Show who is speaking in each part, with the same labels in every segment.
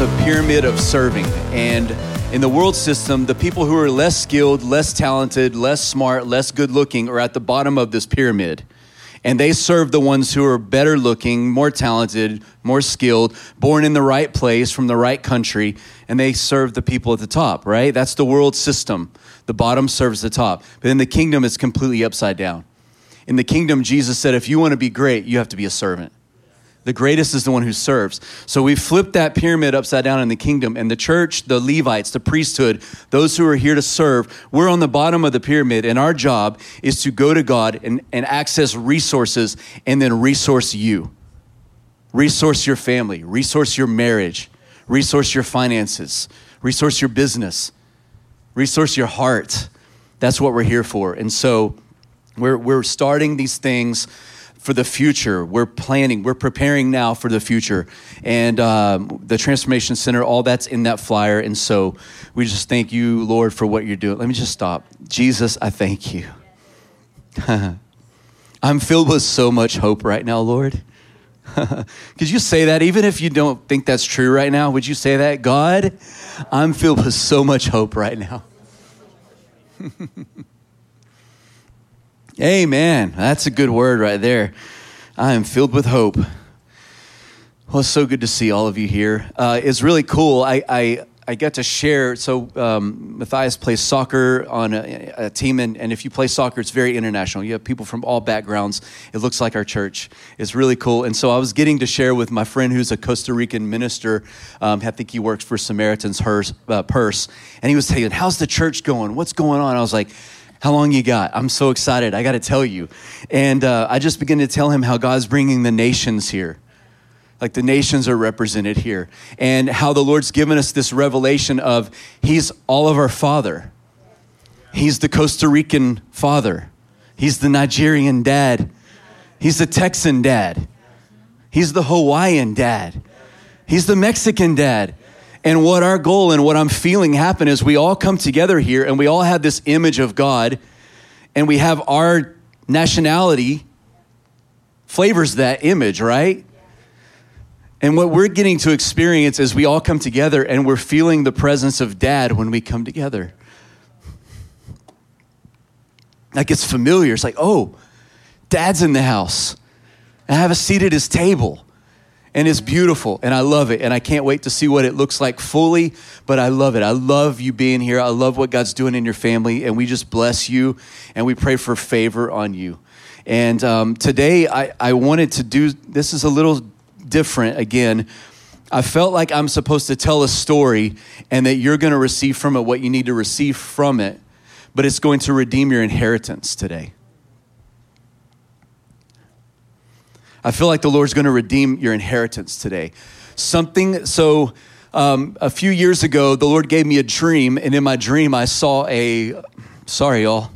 Speaker 1: a pyramid of serving. And in the world system, the people who are less skilled, less talented, less smart, less good looking are at the bottom of this pyramid. And they serve the ones who are better looking, more talented, more skilled, born in the right place, from the right country, and they serve the people at the top, right? That's the world system. The bottom serves the top. But in the kingdom, it's completely upside down. In the kingdom, Jesus said, if you want to be great, you have to be a servant. The greatest is the one who serves. So we flipped that pyramid upside down in the kingdom, and the church, the Levites, the priesthood, those who are here to serve, we're on the bottom of the pyramid, and our job is to go to God and, and access resources and then resource you. Resource your family, resource your marriage, resource your finances, resource your business, resource your heart. That's what we're here for. And so we're, we're starting these things for the future. We're planning, we're preparing now for the future. And um, the Transformation Center, all that's in that flyer. And so we just thank you, Lord, for what you're doing. Let me just stop. Jesus, I thank you. I'm filled with so much hope right now, Lord. Could you say that even if you don't think that's true right now? Would you say that? God, I'm filled with so much hope right now. Amen. That's a good word right there. I am filled with hope. Well, it's so good to see all of you here. Uh, it's really cool. I, I, I get to share. So, um, Matthias plays soccer on a, a team, and, and if you play soccer, it's very international. You have people from all backgrounds. It looks like our church. It's really cool. And so, I was getting to share with my friend who's a Costa Rican minister. Um, I think he works for Samaritan's uh, Purse. And he was saying, How's the church going? What's going on? I was like, how long you got? I'm so excited. I got to tell you. And uh, I just began to tell him how God's bringing the nations here. Like the nations are represented here. And how the Lord's given us this revelation of He's all of our Father. He's the Costa Rican father. He's the Nigerian dad. He's the Texan dad. He's the Hawaiian dad. He's the Mexican dad. And what our goal and what I'm feeling happen is we all come together here and we all have this image of God and we have our nationality flavors that image, right? And what we're getting to experience is we all come together and we're feeling the presence of dad when we come together. Like it's familiar. It's like, oh, dad's in the house. And I have a seat at his table and it's beautiful and I love it and I can't wait to see what it looks like fully but I love it. I love you being here. I love what God's doing in your family and we just bless you and we pray for favor on you. And um, today I, I wanted to do this is a little different again. I felt like I'm supposed to tell a story and that you're going to receive from it what you need to receive from it but it's going to redeem your inheritance today I feel like the Lord's going to redeem your inheritance today. Something, so um, a few years ago, the Lord gave me a dream, and in my dream, I saw a, sorry, y'all.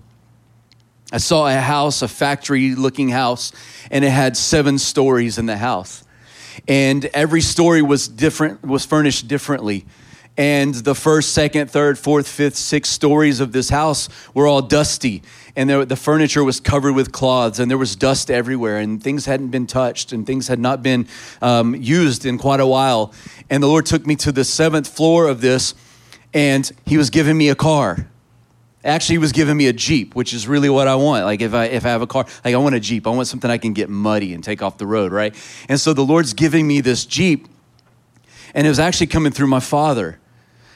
Speaker 1: I saw a house, a factory looking house, and it had seven stories in the house. And every story was different, was furnished differently. And the first, second, third, fourth, fifth, sixth stories of this house were all dusty and there, the furniture was covered with cloths, and there was dust everywhere, and things hadn't been touched, and things had not been um, used in quite a while. And the Lord took me to the seventh floor of this, and He was giving me a car. Actually, He was giving me a Jeep, which is really what I want. Like if I if I have a car, like I want a Jeep. I want something I can get muddy and take off the road, right? And so the Lord's giving me this Jeep, and it was actually coming through my father.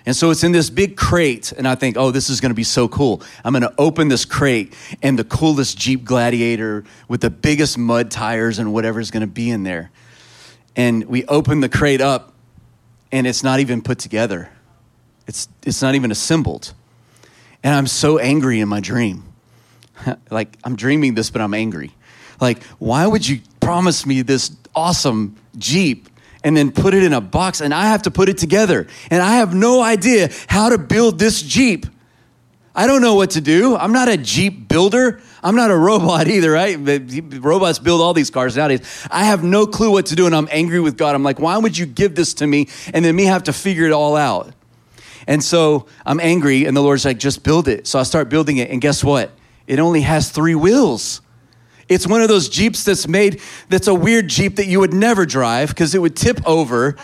Speaker 1: And so it's in this big crate, and I think, oh, this is gonna be so cool. I'm gonna open this crate, and the coolest Jeep Gladiator with the biggest mud tires and whatever is gonna be in there. And we open the crate up, and it's not even put together, it's, it's not even assembled. And I'm so angry in my dream. like, I'm dreaming this, but I'm angry. Like, why would you promise me this awesome Jeep and then put it in a box and I have to put it together. And I have no idea how to build this Jeep. I don't know what to do. I'm not a Jeep builder. I'm not a robot either, right? Robots build all these cars nowadays. I have no clue what to do and I'm angry with God. I'm like, why would you give this to me and then me have to figure it all out? And so I'm angry and the Lord's like, just build it. So I start building it and guess what? It only has three wheels. It's one of those Jeeps that's made, that's a weird Jeep that you would never drive because it would tip over.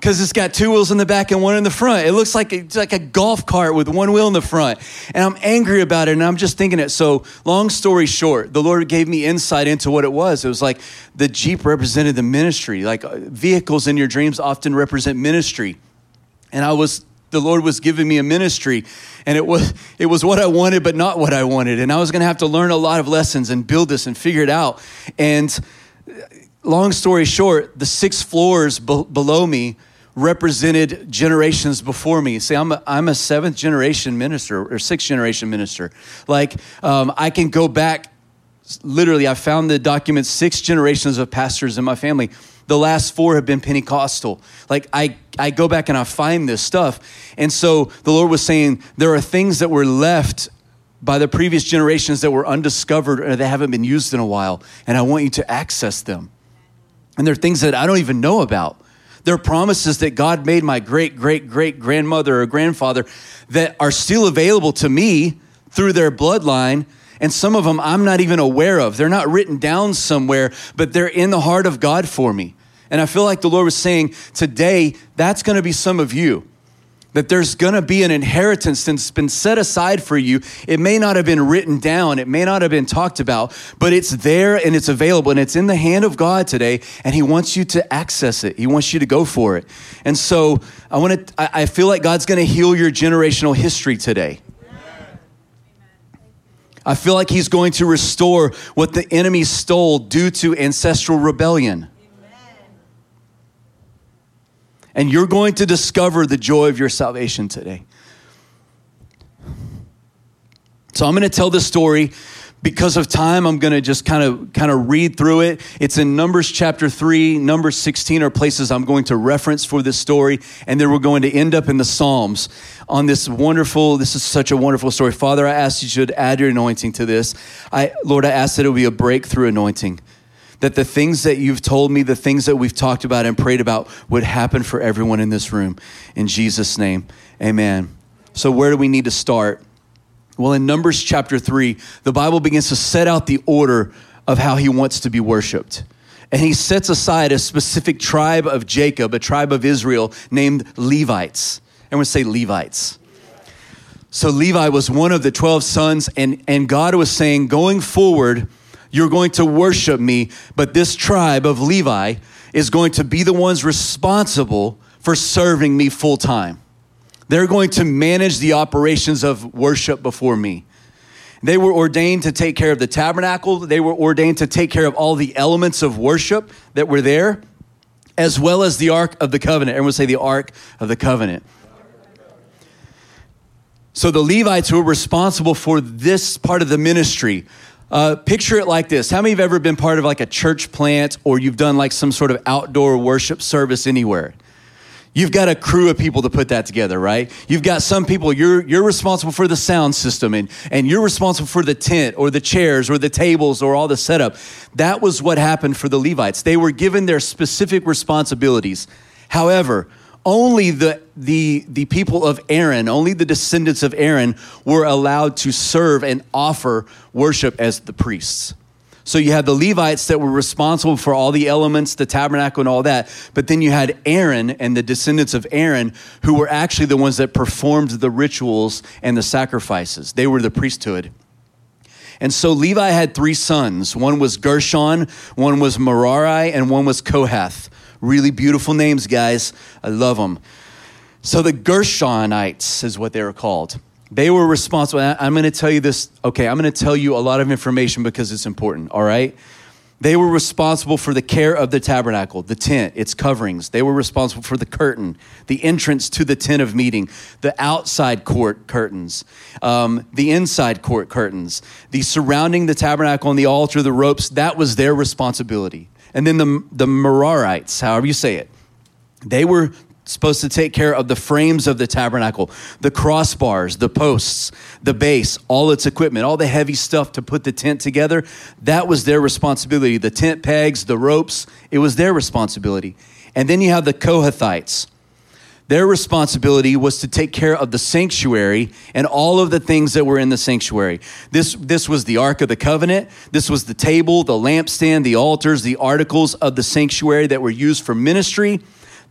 Speaker 1: because it's got two wheels in the back and one in the front. It looks like it's like a golf cart with one wheel in the front. And I'm angry about it and I'm just thinking it. So, long story short, the Lord gave me insight into what it was. It was like the Jeep represented the ministry. Like uh, vehicles in your dreams often represent ministry. And I was the Lord was giving me a ministry and it was it was what I wanted but not what I wanted and I was going to have to learn a lot of lessons and build this and figure it out and long story short the six floors be- below me represented generations before me. See, I'm a, I'm a seventh generation minister or sixth generation minister. Like, um, I can go back, literally, I found the documents, six generations of pastors in my family. The last four have been Pentecostal. Like, I, I go back and I find this stuff. And so the Lord was saying, there are things that were left by the previous generations that were undiscovered or they haven't been used in a while. And I want you to access them. And there are things that I don't even know about. There are promises that God made my great, great, great grandmother or grandfather that are still available to me through their bloodline. And some of them I'm not even aware of. They're not written down somewhere, but they're in the heart of God for me. And I feel like the Lord was saying, today, that's to be some of you that there's to be an inheritance that's been set aside for you. It may not have been written down, it may not have been talked about, but it's there and it's available and it's in the hand of God today, and He wants you to access it. He wants you to go for it. And so I want to, I feel like God's to heal your generational history today. I feel like He's going to restore what the enemy stole due to ancestral rebellion and you're going to discover the joy of your salvation today. So I'm going to tell this story. Because of time i'm going to just kind of kind of read through it. It's in numbers chapter 3 numbers 16 are places i'm going to reference for this story and then we're going to end up in the psalms on this wonderful this is such a wonderful story. Father i ask you should add your anointing to this. I lord i ask that it will be a breakthrough anointing that the things that you've told me, the things that we've talked about and prayed about would happen for everyone in this room. In Jesus' name, amen. So, where do we need to start? Well, in Numbers chapter 3, the Bible begins to set out the order of how he wants to be worshiped. And he sets aside a specific tribe of Jacob, a tribe of Israel named Levites. We say Levites. So Levi was one of the 12 sons, and, and God was saying, going forward, you're going to worship me, but this tribe of Levi is going to be the ones responsible for serving me full time. They're going to manage the operations of worship before me. They were ordained to take care of the tabernacle. They were ordained to take care of all the elements of worship that were there, as well as the Ark of the Covenant. Everyone say the Ark of the Covenant. So the Levites were responsible for this part of the ministry uh, picture it like this. How many have ever been part of like a church plant or you've done like some sort of outdoor worship service anywhere? You've got a crew of people to put that together, right? You've got some people, you're, you're responsible for the sound system and, and you're responsible for the tent or the chairs or the tables or all the setup. That was what happened for the Levites. They were given their specific responsibilities. However, only the, the, the people of Aaron, only the descendants of Aaron were allowed to serve and offer worship as the priests. So you had the Levites that were responsible for all the elements, the tabernacle, and all that. But then you had Aaron and the descendants of Aaron who were actually the ones that performed the rituals and the sacrifices. They were the priesthood. And so Levi had three sons. One was Gershon, one was Merari, and one was Kohath. Really beautiful names, guys. I love them. So the Gershonites is what they were called. They were responsible. I'm going to tell you this. Okay, I'm going to tell you a lot of information because it's important, all right? They were responsible for the care of the tabernacle, the tent, its coverings. They were responsible for the curtain, the entrance to the tent of meeting, the outside court curtains, um, the inside court curtains, the surrounding the tabernacle and the altar, the ropes. That was their responsibility. And then the, the Merarites, however you say it, they were supposed to take care of the frames of the tabernacle, the crossbars, the posts, the base, all its equipment, all the heavy stuff to put the tent together. That was their responsibility. The tent pegs, the ropes, it was their responsibility. And then you have the Kohathites. Their responsibility was to take care of the sanctuary and all of the things that were in the sanctuary. This, this was the Ark of the Covenant. This was the table, the lampstand, the altars, the articles of the sanctuary that were used for ministry.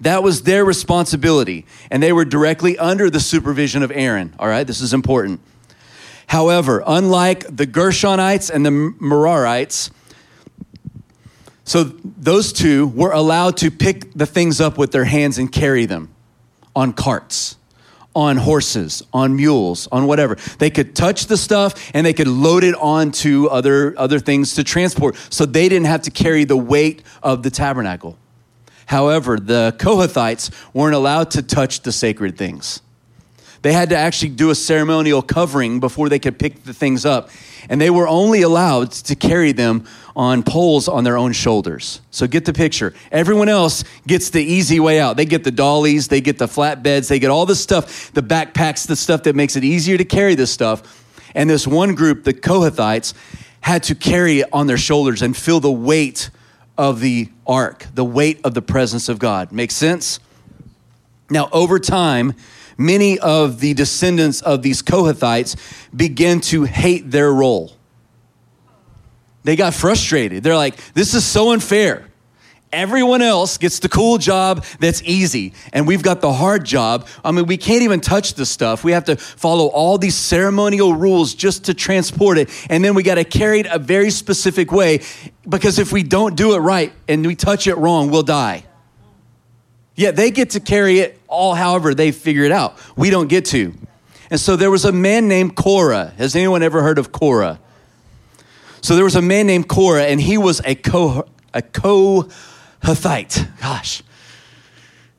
Speaker 1: That was their responsibility, and they were directly under the supervision of Aaron. All right, this is important. However, unlike the Gershonites and the Merarites, so those two were allowed to pick the things up with their hands and carry them on carts, on horses, on mules, on whatever. They could touch the stuff and they could load it onto other, other things to transport. So they didn't have to carry the weight of the tabernacle. However, the Kohathites weren't allowed to touch the sacred things. They had to actually do a ceremonial covering before they could pick the things up. And they were only allowed to carry them on poles on their own shoulders. So get the picture. Everyone else gets the easy way out. They get the dollies, they get the flatbeds, they get all the stuff, the backpacks, the stuff that makes it easier to carry this stuff. And this one group, the Kohathites, had to carry it on their shoulders and feel the weight of the ark, the weight of the presence of God. Make sense? Now, over time, many of the descendants of these Kohathites began to hate their role. They got frustrated. They're like, this is so unfair. Everyone else gets the cool job that's easy, and we've got the hard job. I mean, we can't even touch the stuff. We have to follow all these ceremonial rules just to transport it, and then we got to carry it a very specific way because if we don't do it right and we touch it wrong, we'll die. Yet they get to carry it all however they figure it out. We don't get to. And so there was a man named Korah. Has anyone ever heard of Korah? So there was a man named Korah, and he was a co a Kohathite. Gosh.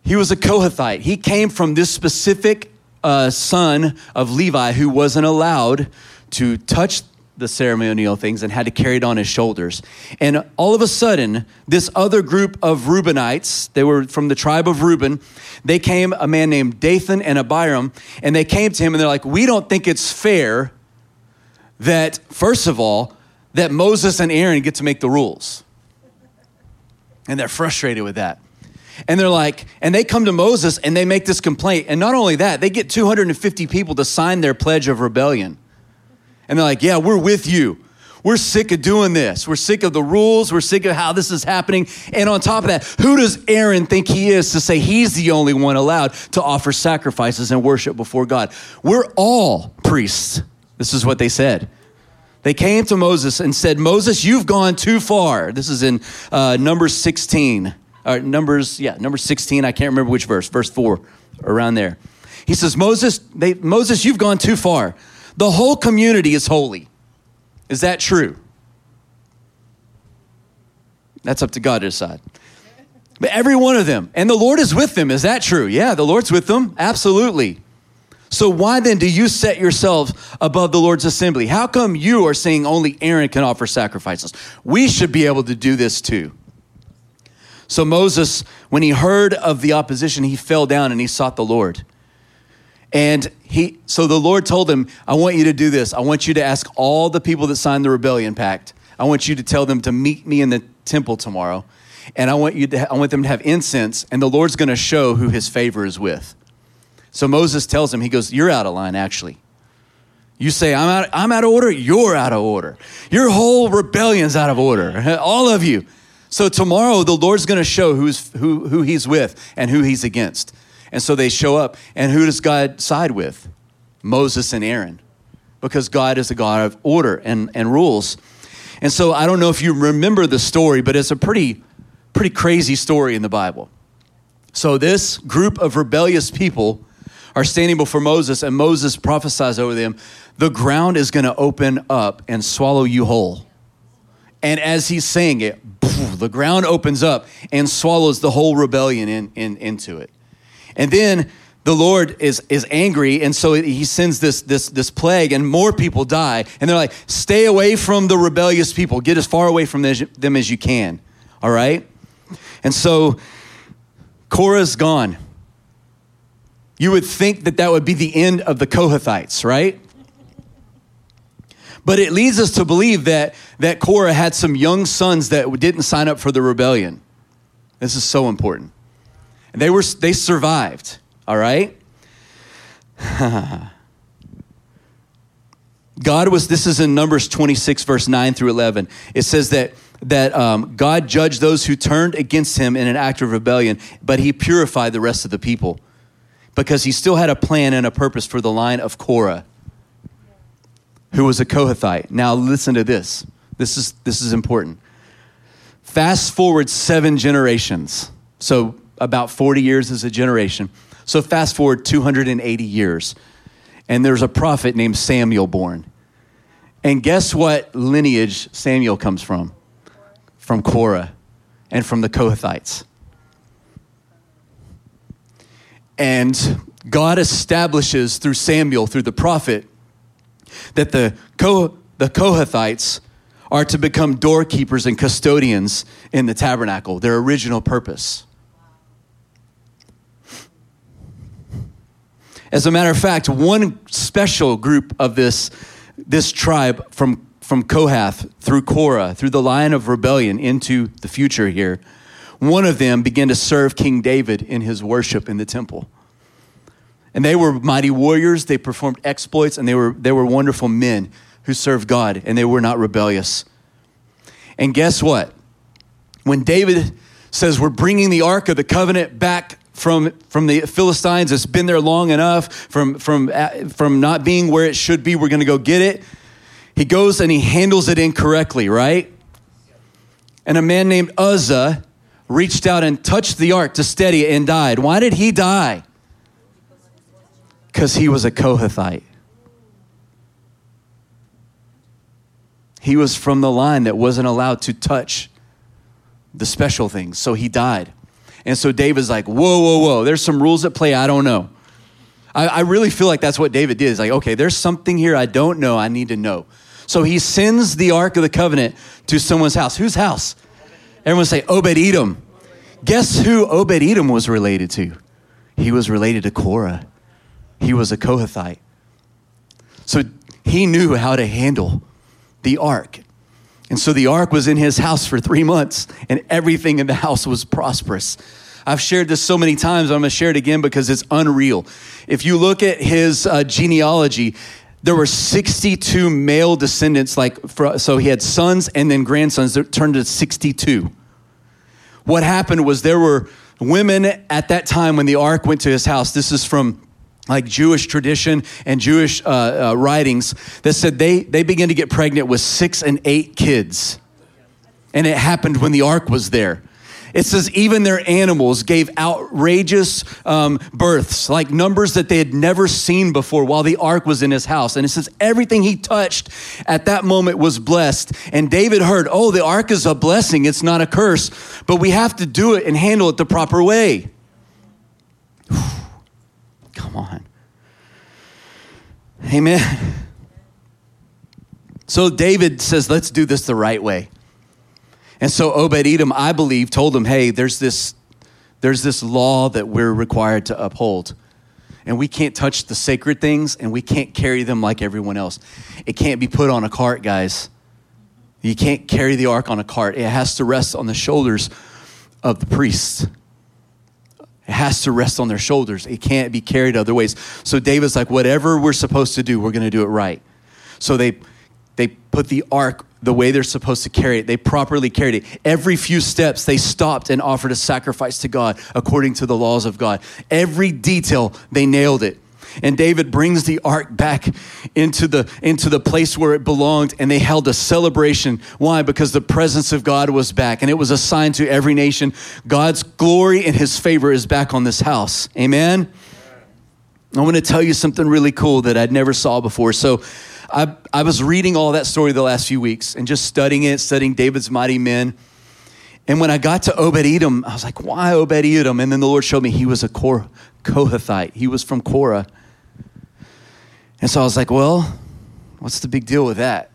Speaker 1: He was a Kohathite. He came from this specific uh, son of Levi who wasn't allowed to touch the ceremonial things and had to carry it on his shoulders. And all of a sudden, this other group of Reubenites, they were from the tribe of Reuben, they came, a man named Dathan and Abiram, and they came to him and they're like, We don't think it's fair that, first of all, that Moses and Aaron get to make the rules. And they're frustrated with that. And they're like, and they come to Moses and they make this complaint. And not only that, they get 250 people to sign their pledge of rebellion. And they're like, yeah, we're with you. We're sick of doing this. We're sick of the rules. We're sick of how this is happening. And on top of that, who does Aaron think he is to say he's the only one allowed to offer sacrifices and worship before God? We're all priests. This is what they said. They came to Moses and said, Moses, you've gone too far. This is in uh, Numbers 16. Or Numbers, yeah, number 16. I can't remember which verse, verse 4, around there. He says, Moses, they, Moses, you've gone too far. The whole community is holy. Is that true? That's up to God to decide. But every one of them, and the Lord is with them. Is that true? Yeah, the Lord's with them. Absolutely. So why then do you set yourselves above the Lord's assembly? How come you are saying only Aaron can offer sacrifices? We should be able to do this too. So Moses, when he heard of the opposition, he fell down and he sought the Lord. And he so the Lord told him, I want you to do this. I want you to ask all the people that signed the rebellion pact. I want you to tell them to meet me in the temple tomorrow. And I want you to I want them to have incense, and the Lord's gonna show who his favor is with. So Moses tells him, he goes, You're out of line, actually. You say, I'm out, I'm out of order, you're out of order. Your whole rebellion's out of order, all of you. So tomorrow, the Lord's going to show who's, who, who he's with and who he's against. And so they show up, and who does God side with? Moses and Aaron, because God is a God of order and, and rules. And so I don't know if you remember the story, but it's a pretty, pretty crazy story in the Bible. So this group of rebellious people are standing before Moses, and Moses prophesies over them the ground is going to open up and swallow you whole. And as he's saying it, the ground opens up and swallows the whole rebellion in, in, into it. And then the Lord is, is angry, and so he sends this, this, this plague, and more people die. And they're like, stay away from the rebellious people, get as far away from them as you can. All right? And so Korah's gone. You would think that that would be the end of the Kohathites, right? But it leads us to believe that, that Korah had some young sons that didn't sign up for the rebellion. This is so important. And they, were, they survived, all right? God was, this is in Numbers 26, verse 9 through 11. It says that that um, God judged those who turned against him in an act of rebellion, but he purified the rest of the people because he still had a plan and a purpose for the line of Korah, who was a Kohathite. Now, listen to this. This is, this is important. Fast forward seven generations. So, about 40 years is a generation. So, fast forward 280 years. And there's a prophet named Samuel born. And guess what lineage Samuel comes from? From Korah and from the Kohathites. And God establishes through Samuel, through the prophet, that the, the Kohathites are to become doorkeepers and custodians in the tabernacle, their original purpose. As a matter of fact, one special group of this, this tribe from, from Kohath through Korah, through the line of rebellion into the future here, one of them began to serve King David in his worship in the temple. And they were mighty warriors, they performed exploits, and they were, they were wonderful men who served God, and they were not rebellious. And guess what? When David says, We're bringing the Ark of the Covenant back from, from the Philistines, it's been there long enough, from, from, uh, from not being where it should be, we're going to go get it. He goes and he handles it incorrectly, right? And a man named Uzzah reached out and touched the ark to steady it and died. Why did he die? Because he was a Kohathite. He was from the line that wasn't allowed to touch the special things, so he died. And so David's like, whoa, whoa, whoa, there's some rules at play I don't know. I, I really feel like that's what David did. He's like, okay, there's something here I don't know, I need to know. So he sends the Ark of the Covenant to someone's house. Whose house? Everyone say, Obed Edom. Guess who Obed Edom was related to? He was related to Korah. He was a Kohathite. So he knew how to handle the ark. And so the ark was in his house for three months, and everything in the house was prosperous. I've shared this so many times, I'm gonna share it again because it's unreal. If you look at his uh, genealogy, there were 62 male descendants, like, so he had sons and then grandsons that turned to 62. What happened was there were women at that time when the ark went to his house. This is from like Jewish tradition and Jewish uh, uh, writings that said they, they began to get pregnant with six and eight kids. And it happened when the ark was there. It says even their animals gave outrageous um, births, like numbers that they had never seen before while the ark was in his house. And it says everything he touched at that moment was blessed. And David heard, oh, the ark is a blessing, it's not a curse, but we have to do it and handle it the proper way. Come on. Amen. So David says, let's do this the right way. And so Obed Edom, I believe, told him, hey, there's this, there's this law that we're required to uphold. And we can't touch the sacred things and we can't carry them like everyone else. It can't be put on a cart, guys. You can't carry the ark on a cart. It has to rest on the shoulders of the priests. It has to rest on their shoulders. It can't be carried other ways. So David's like, whatever we're supposed to do, we're going to do it right. So they they put the ark the way they're supposed to carry it. They properly carried it. Every few steps, they stopped and offered a sacrifice to God according to the laws of God. Every detail, they nailed it. And David brings the ark back into the, into the place where it belonged, and they held a celebration. Why? Because the presence of God was back, and it was a sign to every nation God's glory and his favor is back on this house. Amen? I want to tell you something really cool that I'd never saw before. So, I, I was reading all that story the last few weeks and just studying it, studying David's mighty men. And when I got to Obed Edom, I was like, why Obed Edom? And then the Lord showed me he was a Kor- Kohathite. He was from Korah. And so I was like, well, what's the big deal with that?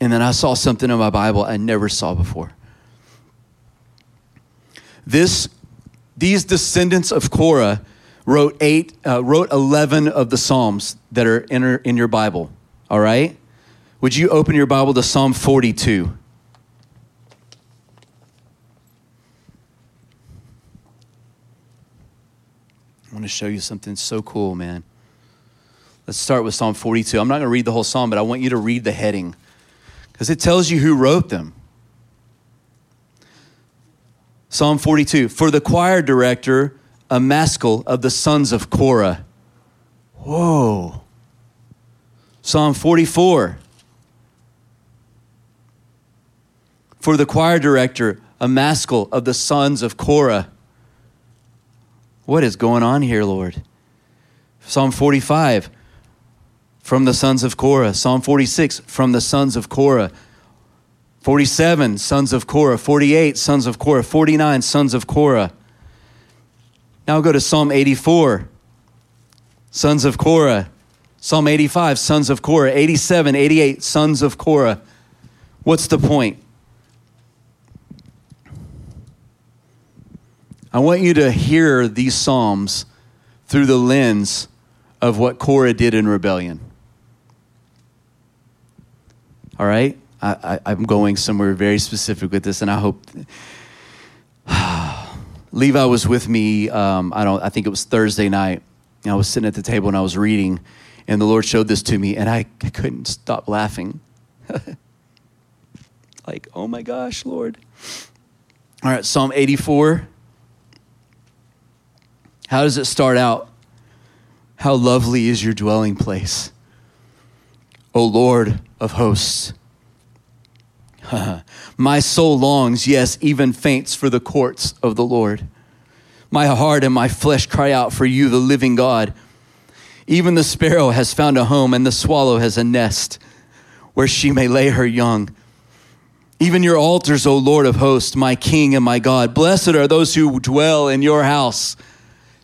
Speaker 1: And then I saw something in my Bible I never saw before. This, these descendants of Korah wrote eight, uh, wrote eleven of the Psalms that are in, in your Bible. All right, would you open your Bible to Psalm forty-two? I want to show you something so cool, man. Let's start with Psalm 42. I'm not going to read the whole psalm, but I want you to read the heading because it tells you who wrote them. Psalm 42 For the choir director, a maskil of the sons of Korah. Whoa. Psalm 44 For the choir director, a maskil of the sons of Korah. What is going on here, Lord? Psalm 45 from the sons of Korah. Psalm 46 from the sons of Korah. 47 sons of Korah. 48 sons of Korah. 49 sons of Korah. Now go to Psalm 84 sons of Korah. Psalm 85 sons of Korah. 87, 88 sons of Korah. What's the point? I want you to hear these Psalms through the lens of what Korah did in rebellion. All right? I, am going somewhere very specific with this, and I hope. Levi was with me. Um, I don't. I think it was Thursday night. I was sitting at the table and I was reading, and the Lord showed this to me, and I, I couldn't stop laughing. like, oh my gosh, Lord! All right, Psalm 84. How does it start out? How lovely is your dwelling place, O Lord of hosts. my soul longs, yes, even faints for the courts of the Lord. My heart and my flesh cry out for you, the living God. Even the sparrow has found a home, and the swallow has a nest where she may lay her young. Even your altars, O Lord of hosts, my King and my God. Blessed are those who dwell in your house.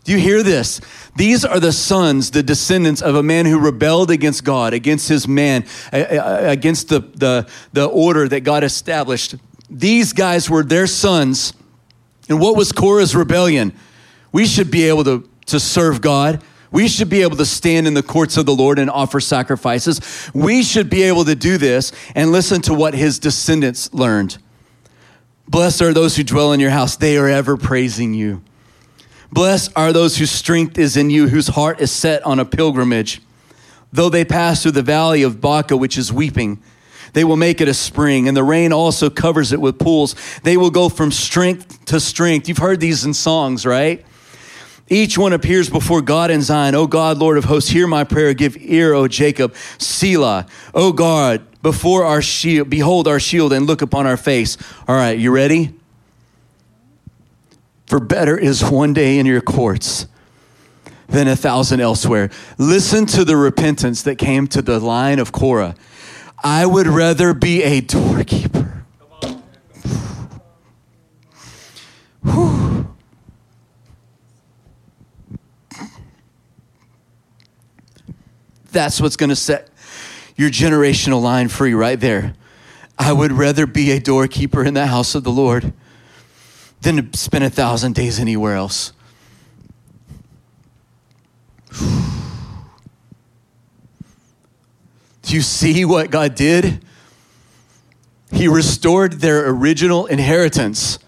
Speaker 1: Do you hear this? These are the sons, the descendants of a man who rebelled against God, against his man, against the, the, the order that God established. These guys were their sons. And what was Korah's rebellion? We should be able to, to serve God. We should be able to stand in the courts of the Lord and offer sacrifices. We should be able to do this and listen to what his descendants learned. Blessed are those who dwell in your house, they are ever praising you. Blessed are those whose strength is in you, whose heart is set on a pilgrimage. Though they pass through the valley of Baca, which is weeping, they will make it a spring, and the rain also covers it with pools. They will go from strength to strength. You've heard these in songs, right? Each one appears before God in Zion. O God, Lord of hosts, hear my prayer. Give ear, O Jacob. Selah. O God, before our shield, behold our shield and look upon our face. All right, you ready? For better is one day in your courts than a thousand elsewhere. Listen to the repentance that came to the line of Korah. I would rather be a doorkeeper. That's what's going to set your generational line free right there. I would rather be a doorkeeper in the house of the Lord than to spend a thousand days anywhere else. Do you see what God did? He restored their original inheritance.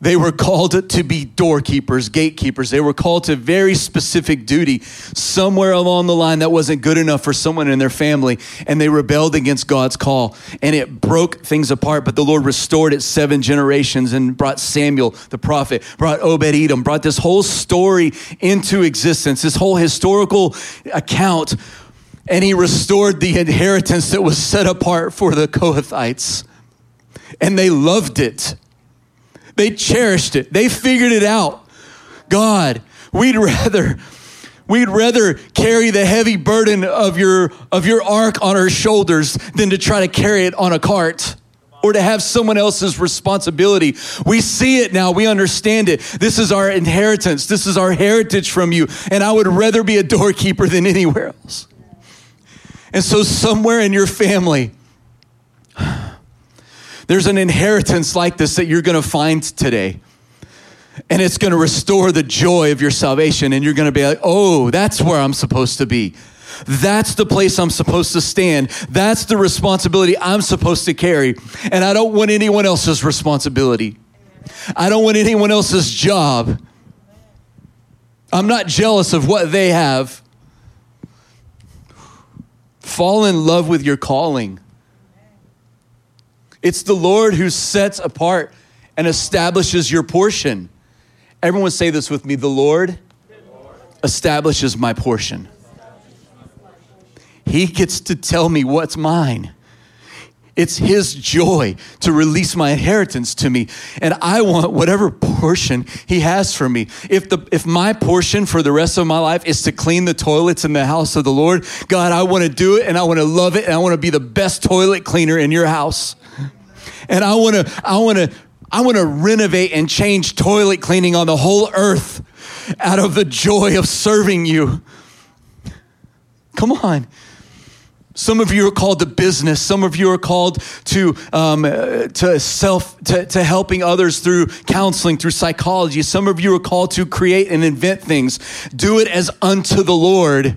Speaker 1: They were called to be doorkeepers, gatekeepers. They were called to very specific duty somewhere along the line that wasn't good enough for someone in their family, and they rebelled against God's call. And it broke things apart, but the Lord restored it seven generations and brought Samuel, the prophet, brought Obed Edom, brought this whole story into existence, this whole historical account. And he restored the inheritance that was set apart for the Kohathites. And they loved it. They cherished it. They figured it out. God, we'd rather we'd rather carry the heavy burden of your of your ark on our shoulders than to try to carry it on a cart or to have someone else's responsibility. We see it now. We understand it. This is our inheritance. This is our heritage from you. And I would rather be a doorkeeper than anywhere else. And so, somewhere in your family, there's an inheritance like this that you're going to find today. And it's going to restore the joy of your salvation. And you're going to be like, oh, that's where I'm supposed to be. That's the place I'm supposed to stand. That's the responsibility I'm supposed to carry. And I don't want anyone else's responsibility. I don't want anyone else's job. I'm not jealous of what they have. Fall in love with your calling. It's the Lord who sets apart and establishes your portion. Everyone say this with me the Lord establishes my portion. He gets to tell me what's mine. It's His joy to release my inheritance to me. And I want whatever portion He has for me. If, the, if my portion for the rest of my life is to clean the toilets in the house of the Lord, God, I want to do it and I want to love it and I want to be the best toilet cleaner in your house. And I want to, I want to, I want to renovate and change toilet cleaning on the whole earth out of the joy of serving you. Come on. Some of you are called to business. Some of you are called to, um, to self, to, to helping others through counseling, through psychology. Some of you are called to create and invent things. Do it as unto the Lord.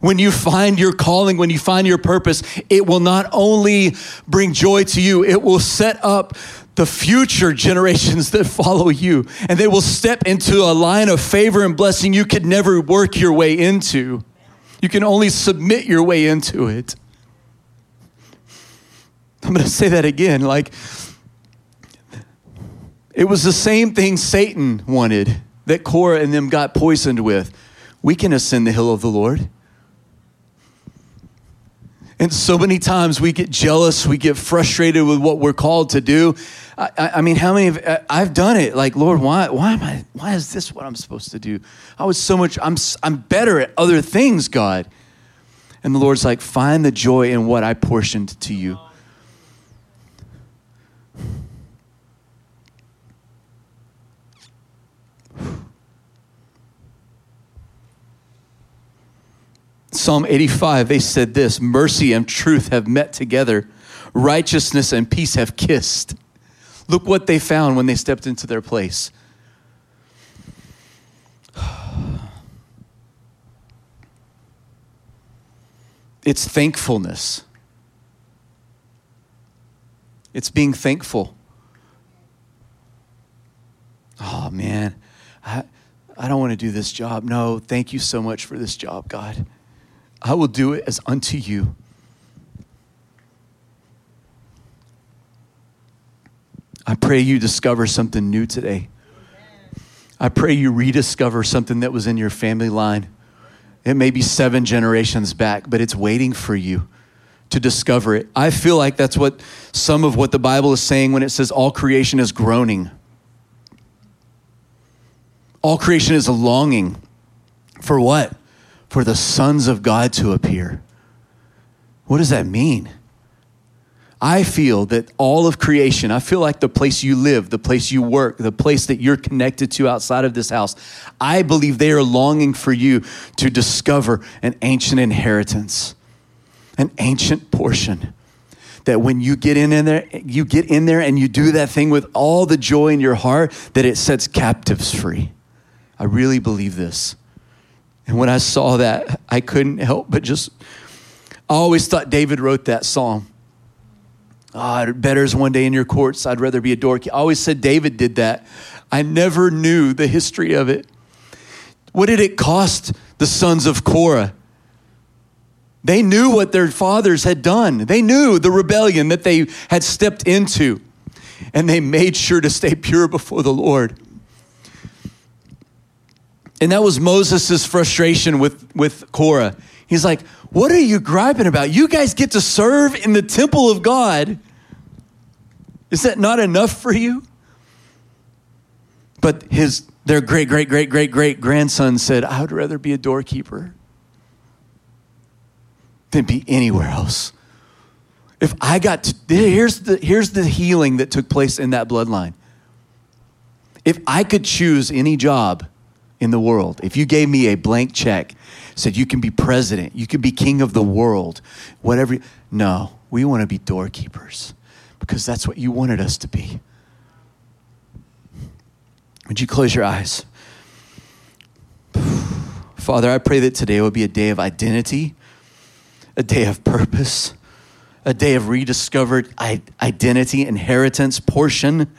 Speaker 1: When you find your calling, when you find your purpose, it will not only bring joy to you, it will set up the future generations that follow you, and they will step into a line of favor and blessing you could never work your way into. You can only submit your way into it. I'm going to say that again. Like, it was the same thing Satan wanted that Korah and them got poisoned with. We can ascend the hill of the Lord. And so many times we get jealous, we get frustrated with what we're called to do. I, I mean, how many of uh, I've done it? Like, Lord, why, why am I? Why is this what I'm supposed to do? I was so much. I'm I'm better at other things, God. And the Lord's like, find the joy in what I portioned to you. Psalm 85, they said this Mercy and truth have met together, righteousness and peace have kissed. Look what they found when they stepped into their place. It's thankfulness. It's being thankful. Oh, man, I, I don't want to do this job. No, thank you so much for this job, God. I will do it as unto you. I pray you discover something new today. I pray you rediscover something that was in your family line. It may be seven generations back, but it's waiting for you to discover it. I feel like that's what some of what the Bible is saying when it says all creation is groaning. All creation is longing for what? For the sons of God to appear. What does that mean? I feel that all of creation, I feel like the place you live, the place you work, the place that you're connected to outside of this house, I believe they are longing for you to discover an ancient inheritance, an ancient portion. That when you get in, in there, you get in there and you do that thing with all the joy in your heart, that it sets captives free. I really believe this. And when I saw that, I couldn't help but just, I always thought David wrote that psalm Oh, better is one day in your courts. I'd rather be a doorkeeper. I always said David did that. I never knew the history of it. What did it cost the sons of Korah? They knew what their fathers had done. They knew the rebellion that they had stepped into, and they made sure to stay pure before the Lord. And that was Moses' frustration with, with Korah. He's like, what are you griping about? You guys get to serve in the temple of God. Is that not enough for you? But his their great great great great great grandson said, "I would rather be a doorkeeper than be anywhere else." If I got to, here's the here's the healing that took place in that bloodline. If I could choose any job in the world, if you gave me a blank check said you can be president, you can be king of the world, whatever. No, we want to be doorkeepers because that's what you wanted us to be. Would you close your eyes? Father, I pray that today will be a day of identity, a day of purpose, a day of rediscovered identity, inheritance, portion.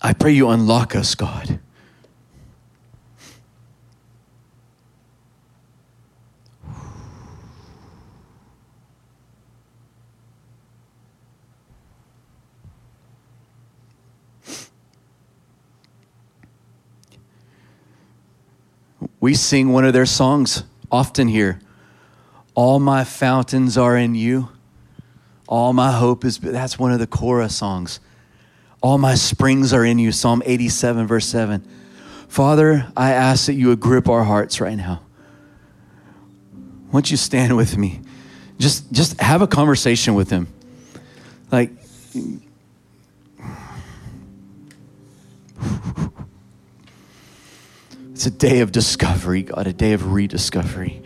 Speaker 1: I pray you unlock us, God. We sing one of their songs often here. All my fountains are in you. All my hope is, that's one of the Korah songs. All my springs are in you, Psalm 87, verse 7. Father, I ask that you would grip our hearts right now. Won't you stand with me? Just, just have a conversation with him. Like, it's a day of discovery, God, a day of rediscovery.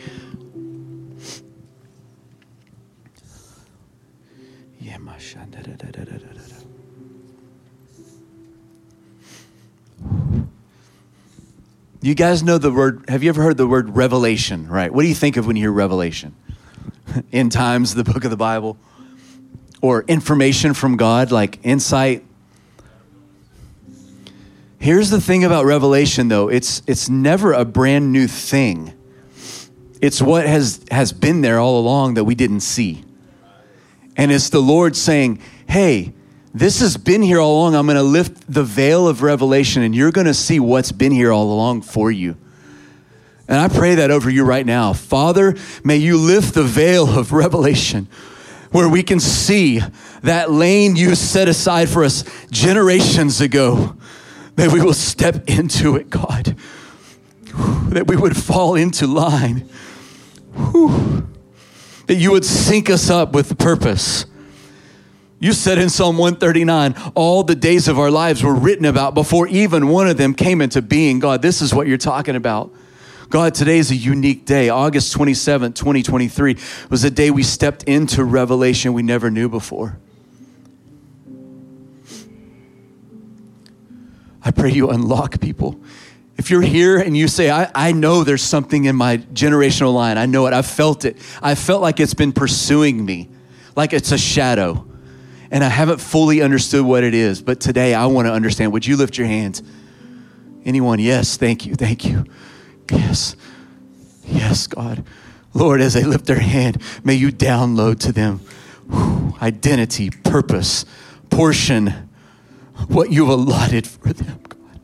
Speaker 1: You guys know the word, have you ever heard the word revelation, right? What do you think of when you hear revelation? In times, the book of the Bible? Or information from God, like insight? Here's the thing about revelation, though it's, it's never a brand new thing. It's what has, has been there all along that we didn't see. And it's the Lord saying, hey, this has been here all along. I'm going to lift the veil of revelation and you're going to see what's been here all along for you. And I pray that over you right now. Father, may you lift the veil of revelation where we can see that lane you set aside for us generations ago, that we will step into it, God, that we would fall into line, that you would sync us up with purpose you said in Psalm 139, all the days of our lives were written about before even one of them came into being. God, this is what you're talking about. God, today is a unique day. August 27, 2023 was a day we stepped into revelation we never knew before. I pray you unlock people. If you're here and you say, I, I know there's something in my generational line, I know it, I've felt it. I felt like it's been pursuing me, like it's a shadow and I haven't fully understood what it is, but today I want to understand. Would you lift your hands? Anyone? Yes, thank you, thank you. Yes, yes, God. Lord, as they lift their hand, may you download to them whew, identity, purpose, portion, what you've allotted for them, God.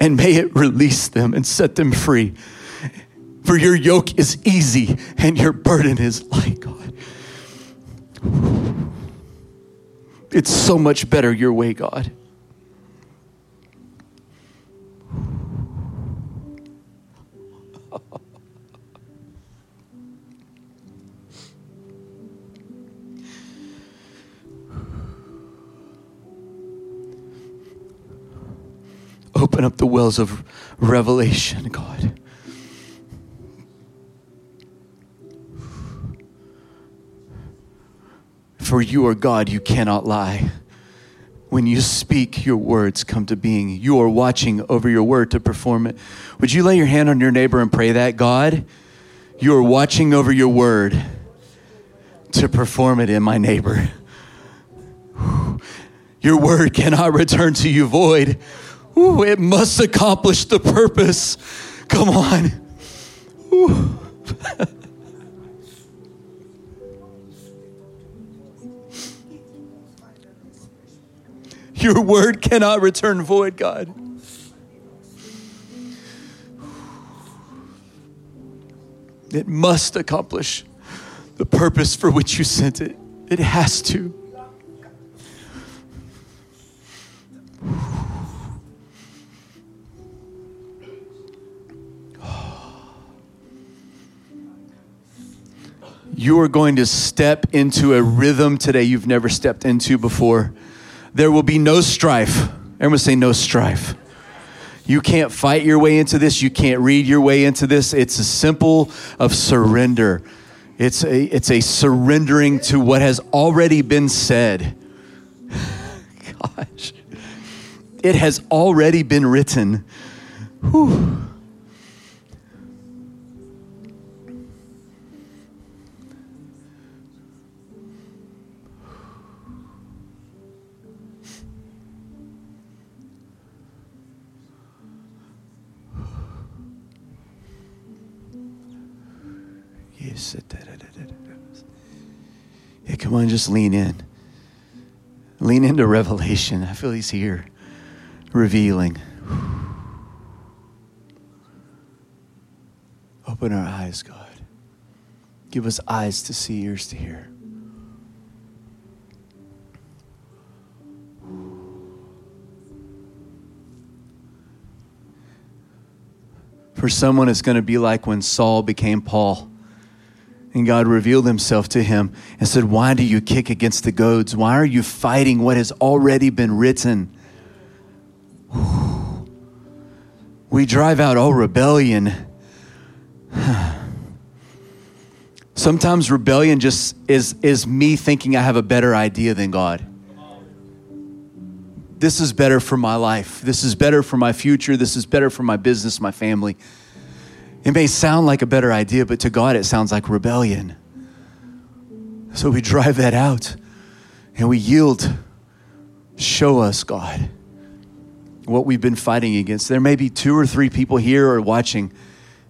Speaker 1: And may it release them and set them free. For your yoke is easy and your burden is light, God. It's so much better your way, God. Open up the wells of revelation, God. For you are God, you cannot lie. When you speak, your words come to being. You are watching over your word to perform it. Would you lay your hand on your neighbor and pray that? God, you are watching over your word to perform it in my neighbor. Your word cannot return to you void. Ooh, it must accomplish the purpose. Come on. Your word cannot return void, God. It must accomplish the purpose for which you sent it. It has to. You are going to step into a rhythm today you've never stepped into before. There will be no strife. Everyone say, no strife. You can't fight your way into this. You can't read your way into this. It's a simple of surrender. It's a, it's a surrendering to what has already been said. Gosh, it has already been written. Whew. Yeah, come on, just lean in. Lean into revelation. I feel he's here, revealing. Open our eyes, God. Give us eyes to see, ears to hear. For someone, it's going to be like when Saul became Paul. And God revealed himself to him and said, Why do you kick against the goads? Why are you fighting what has already been written? We drive out all rebellion. Sometimes rebellion just is, is me thinking I have a better idea than God. This is better for my life. This is better for my future. This is better for my business, my family. It may sound like a better idea, but to God it sounds like rebellion. So we drive that out and we yield. Show us, God, what we've been fighting against. There may be two or three people here or watching.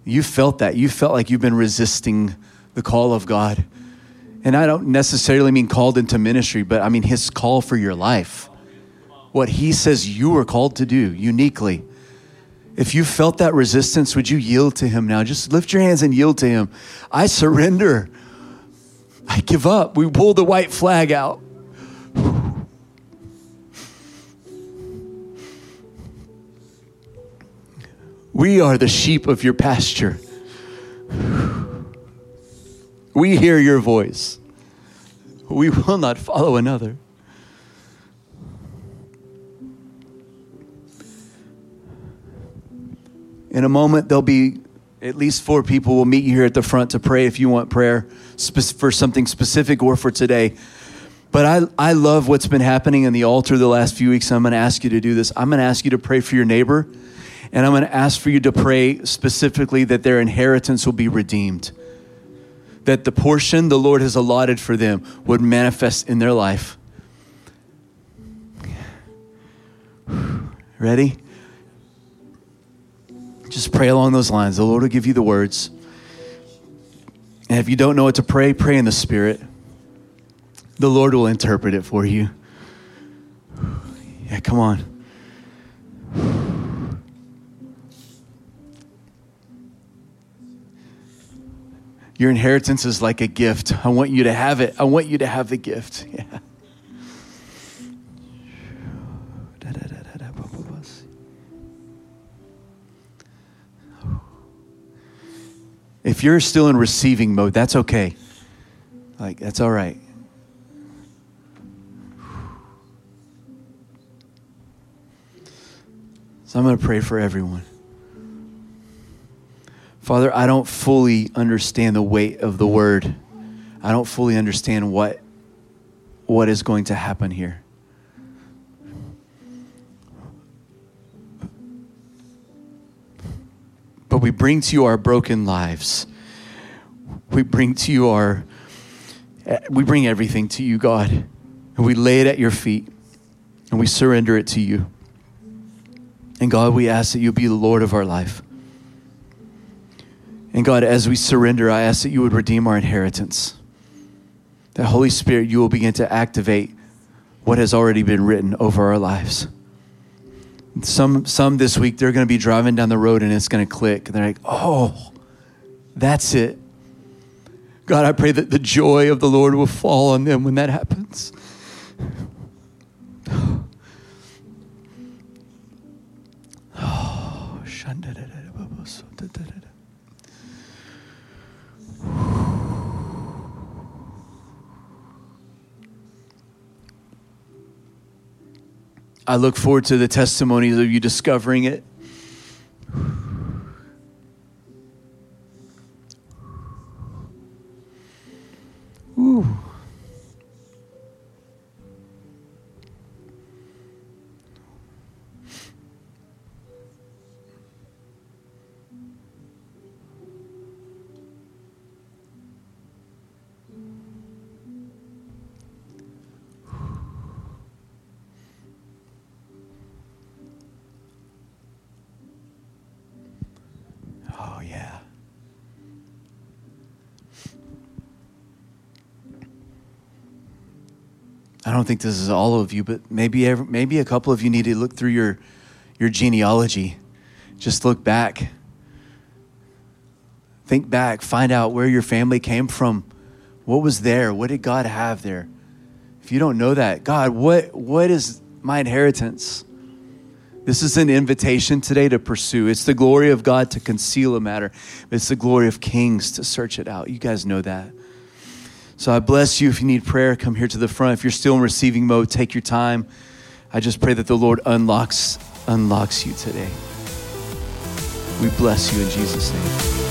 Speaker 1: You felt that. You felt like you've been resisting the call of God. And I don't necessarily mean called into ministry, but I mean his call for your life what He says you are called to do uniquely. If you felt that resistance, would you yield to Him now? Just lift your hands and yield to Him. I surrender. I give up. We pull the white flag out. We are the sheep of your pasture. We hear your voice. We will not follow another. In a moment, there'll be at least four people will meet you here at the front to pray if you want prayer for something specific or for today. But I, I love what's been happening in the altar the last few weeks. I'm going to ask you to do this. I'm going to ask you to pray for your neighbor, and I'm going to ask for you to pray specifically that their inheritance will be redeemed, that the portion the Lord has allotted for them would manifest in their life. Ready? Just pray along those lines. The Lord will give you the words. And if you don't know what to pray, pray in the Spirit. The Lord will interpret it for you. Yeah, come on. Your inheritance is like a gift. I want you to have it. I want you to have the gift. Yeah. If you're still in receiving mode, that's okay. Like, that's all right. So I'm going to pray for everyone. Father, I don't fully understand the weight of the word. I don't fully understand what what is going to happen here. We bring to you our broken lives. We bring to you our, we bring everything to you, God, and we lay it at your feet and we surrender it to you. And God, we ask that you be the Lord of our life. And God, as we surrender, I ask that you would redeem our inheritance. That Holy Spirit, you will begin to activate what has already been written over our lives. Some, some this week, they're going to be driving down the road and it's going to click. They're like, oh, that's it. God, I pray that the joy of the Lord will fall on them when that happens. I look forward to the testimonies of you discovering it. Ooh. Don't think this is all of you, but maybe every, maybe a couple of you need to look through your your genealogy. Just look back. Think back, find out where your family came from. What was there? What did God have there? If you don't know that, God, what, what is my inheritance? This is an invitation today to pursue. It's the glory of God to conceal a matter, it's the glory of kings to search it out. You guys know that. So I bless you. If you need prayer, come here to the front. If you're still in receiving mode, take your time. I just pray that the Lord unlocks unlocks you today. We bless you in Jesus' name.